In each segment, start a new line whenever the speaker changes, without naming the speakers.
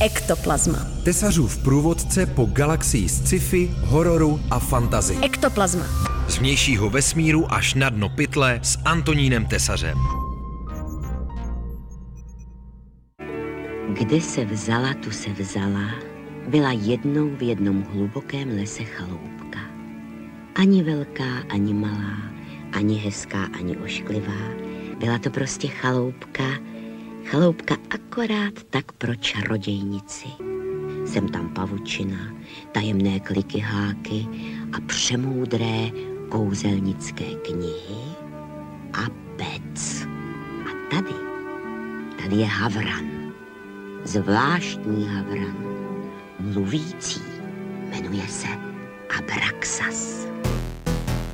Ektoplazma.
Tesařův průvodce po galaxii sci-fi, hororu a fantazy.
Ektoplazma.
Z vnějšího vesmíru až na dno pytle s Antonínem Tesařem.
Kde se vzala, tu se vzala, byla jednou v jednom hlubokém lese chaloupka. Ani velká, ani malá, ani hezká, ani ošklivá. Byla to prostě chaloupka, chaloupka akorát tak pro čarodějnici. Jsem tam pavučina, tajemné kliky háky a přemoudré kouzelnické knihy a pec. A tady, tady je havran. Zvláštní havran, mluvící, jmenuje se Abraxas.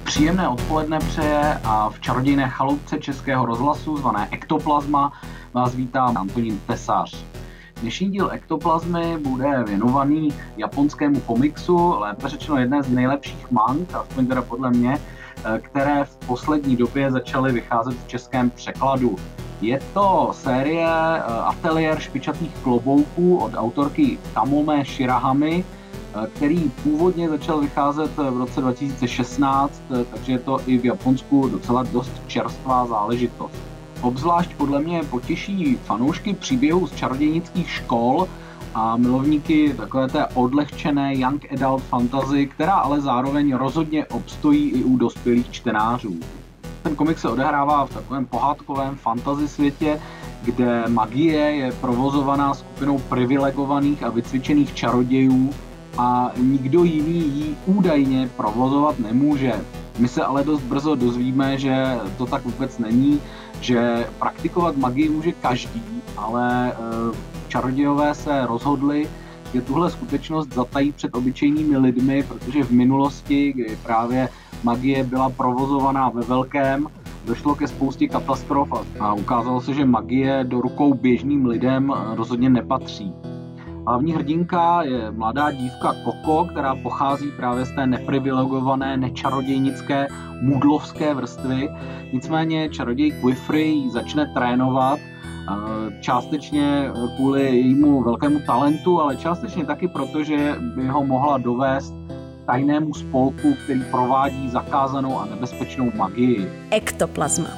Příjemné odpoledne přeje a v čarodějné chaloupce Českého rozhlasu zvané Ektoplazma vás vítá Antonín Tesař. Dnešní díl Ektoplazmy bude věnovaný japonskému komiksu, lépe řečeno jedné z nejlepších mang, aspoň teda podle mě, eh, které v poslední době začaly vycházet v českém překladu. Je to série eh, Ateliér špičatých klobouků od autorky Kamome Shirahamy, eh, který původně začal vycházet v roce 2016, takže je to i v Japonsku docela dost čerstvá záležitost. Obzvlášť podle mě potěší fanoušky příběhů z čarodějnických škol a milovníky takové té odlehčené young adult fantasy, která ale zároveň rozhodně obstojí i u dospělých čtenářů. Ten komik se odehrává v takovém pohádkovém fantasy světě, kde magie je provozovaná skupinou privilegovaných a vycvičených čarodějů a nikdo jiný ji údajně provozovat nemůže. My se ale dost brzo dozvíme, že to tak vůbec není, že praktikovat magii může každý, ale eh, čarodějové se rozhodli, že tuhle skutečnost zatají před obyčejnými lidmi, protože v minulosti, kdy právě magie byla provozovaná ve velkém, došlo ke spoustě katastrof a ukázalo se, že magie do rukou běžným lidem eh, rozhodně nepatří. Hlavní hrdinka je mladá dívka Koko, která pochází právě z té neprivilegované, nečarodějnické, mudlovské vrstvy. Nicméně čaroděj Quifry ji začne trénovat, částečně kvůli jejímu velkému talentu, ale částečně taky proto, že by ho mohla dovést tajnému spolku, který provádí zakázanou a nebezpečnou magii.
Ektoplazma.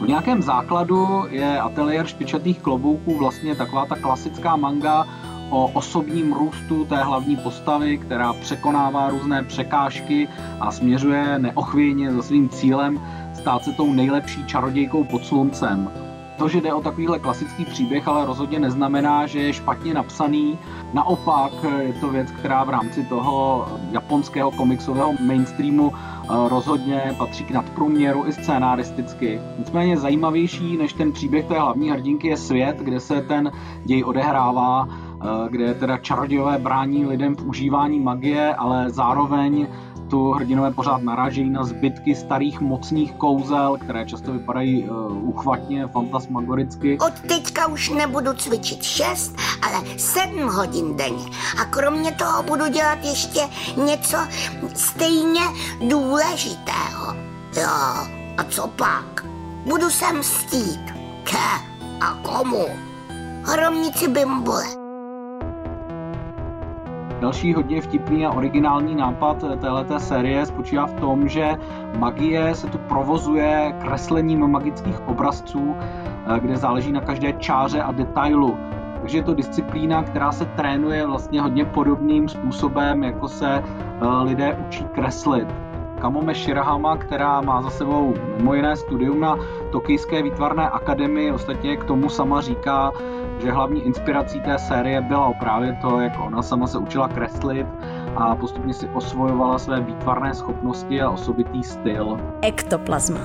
V nějakém základu je ateliér špičatých klobouků vlastně taková ta klasická manga o osobním růstu té hlavní postavy, která překonává různé překážky a směřuje neochvějně za svým cílem stát se tou nejlepší čarodějkou pod sluncem. To, že jde o takovýhle klasický příběh, ale rozhodně neznamená, že je špatně napsaný. Naopak je to věc, která v rámci toho japonského komiksového mainstreamu eh, rozhodně patří k nadprůměru i scénaristicky. Nicméně zajímavější než ten příběh té hlavní hrdinky je svět, kde se ten děj odehrává Eh, kde teda čarodějové brání lidem v užívání magie, ale zároveň tu hrdinové pořád narážejí na zbytky starých mocných kouzel, které často vypadají uh, uchvatně, fantasmagoricky.
Od teďka už nebudu cvičit 6, ale 7 hodin denně. A kromě toho budu dělat ještě něco stejně důležitého. Jo, a co pak? Budu se mstít. Ke a komu? Hromnici bimbule.
Další hodně vtipný a originální nápad této série spočívá v tom, že magie se tu provozuje kreslením magických obrazců, eh, kde záleží na každé čáře a detailu. Takže je to disciplína, která se trénuje vlastně hodně podobným způsobem, jako se eh, lidé učí kreslit. Kamome Shirahama, která má za sebou mimo jiné studium na Tokijské výtvarné akademii, ostatně k tomu sama říká, že hlavní inspirací té série bylo právě to, jak ona sama se učila kreslit a postupně si osvojovala své výtvarné schopnosti a osobitý styl.
Ektoplazma.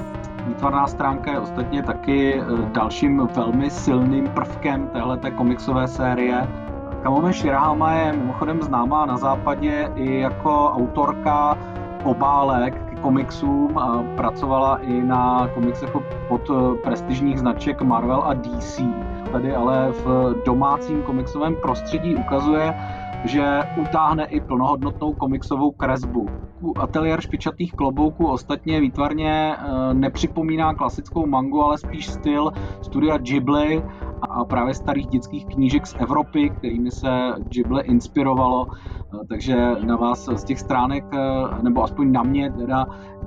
Výtvarná stránka je ostatně taky eh, dalším velmi silným prvkem téhleté komiksové série. Kamome Shirahama je mimochodem známá na západě i jako autorka obálek k komiksům. A pracovala i na komiksech pod eh, prestižních značek Marvel a DC tady ale v domácím komiksovém prostředí ukazuje, že utáhne i plnohodnotnou komiksovou kresbu. Ateliér špičatých klobouků ostatně výtvarně eh, nepřipomíná klasickou mangu, ale spíš styl studia Ghibli a právě starých dětských knížek z Evropy, kterými se Ghibli inspirovalo, takže na vás z těch stránek, nebo aspoň na mě teda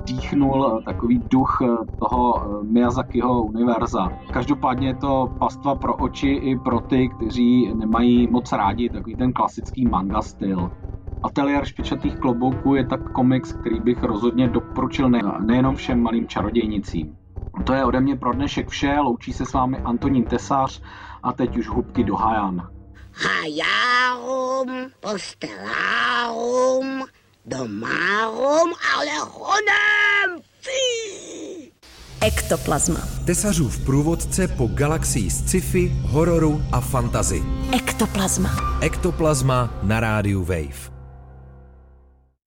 dýchnul takový duch toho Miyazakiho univerza. Každopádně je to pastva pro oči i pro ty, kteří nemají moc rádi takový ten klasický manga styl. Ateliér špičatých klobouků je tak komiks, který bych rozhodně doporučil ne, nejenom všem malým čarodějnicím. To je ode mě pro dnešek vše, loučí se s vámi Antonín Tesař a teď už hubky do Hajan.
Hajárum, postelárum, domárum, ale honem, fí!
Ektoplazma.
Tesařův průvodce po galaxii sci-fi, hororu a fantazy.
Ektoplazma.
Ektoplazma na rádiu Wave.